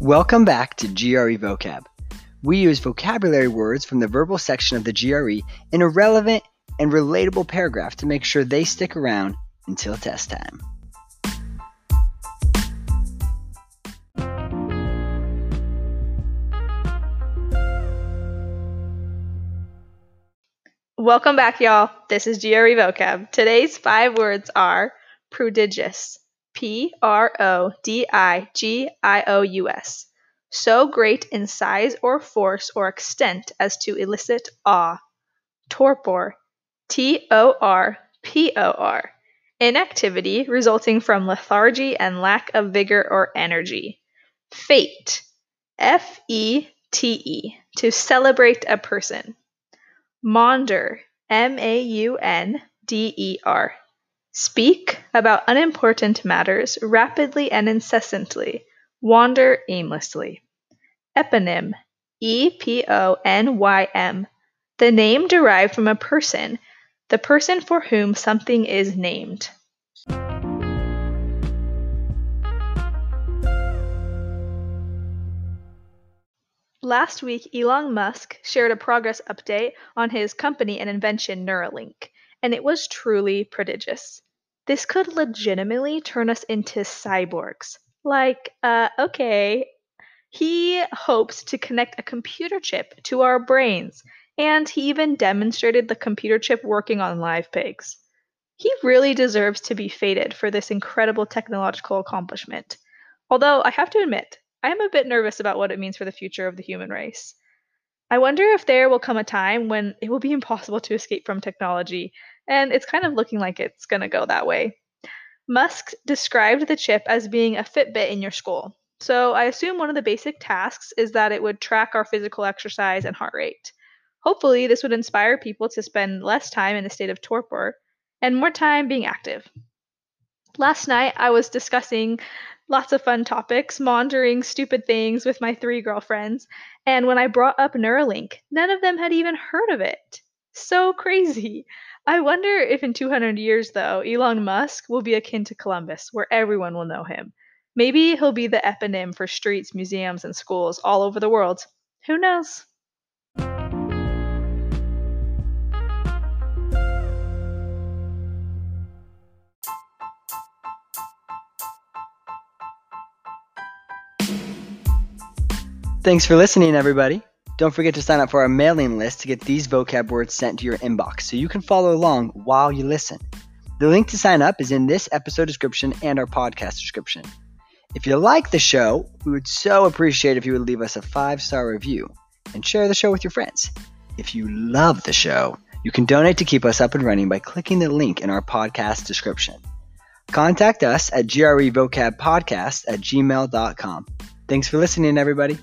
Welcome back to GRE Vocab. We use vocabulary words from the verbal section of the GRE in a relevant and relatable paragraph to make sure they stick around until test time. Welcome back, y'all. This is GRE Vocab. Today's five words are prodigious. P R O D I G I O U S. So great in size or force or extent as to elicit awe. Torpor. T O R P O R. Inactivity resulting from lethargy and lack of vigor or energy. Fete, F E T E. To celebrate a person. Maunder, M A U N D E R. Speak about unimportant matters rapidly and incessantly, wander aimlessly. Eponym, E P O N Y M. The name derived from a person, the person for whom something is named. Last week, Elon Musk shared a progress update on his company and invention Neuralink, and it was truly prodigious. This could legitimately turn us into cyborgs. Like, uh, okay, he hopes to connect a computer chip to our brains, and he even demonstrated the computer chip working on live pigs. He really deserves to be feted for this incredible technological accomplishment. Although I have to admit, I am a bit nervous about what it means for the future of the human race. I wonder if there will come a time when it will be impossible to escape from technology, and it's kind of looking like it's going to go that way. Musk described the chip as being a Fitbit in your skull. So I assume one of the basic tasks is that it would track our physical exercise and heart rate. Hopefully, this would inspire people to spend less time in a state of torpor and more time being active. Last night, I was discussing lots of fun topics, maundering stupid things with my three girlfriends. And when I brought up Neuralink, none of them had even heard of it. So crazy. I wonder if in 200 years, though, Elon Musk will be akin to Columbus, where everyone will know him. Maybe he'll be the eponym for streets, museums, and schools all over the world. Who knows? Thanks for listening, everybody. Don't forget to sign up for our mailing list to get these vocab words sent to your inbox so you can follow along while you listen. The link to sign up is in this episode description and our podcast description. If you like the show, we would so appreciate if you would leave us a five star review and share the show with your friends. If you love the show, you can donate to keep us up and running by clicking the link in our podcast description. Contact us at grevocabpodcast at gmail.com. Thanks for listening, everybody.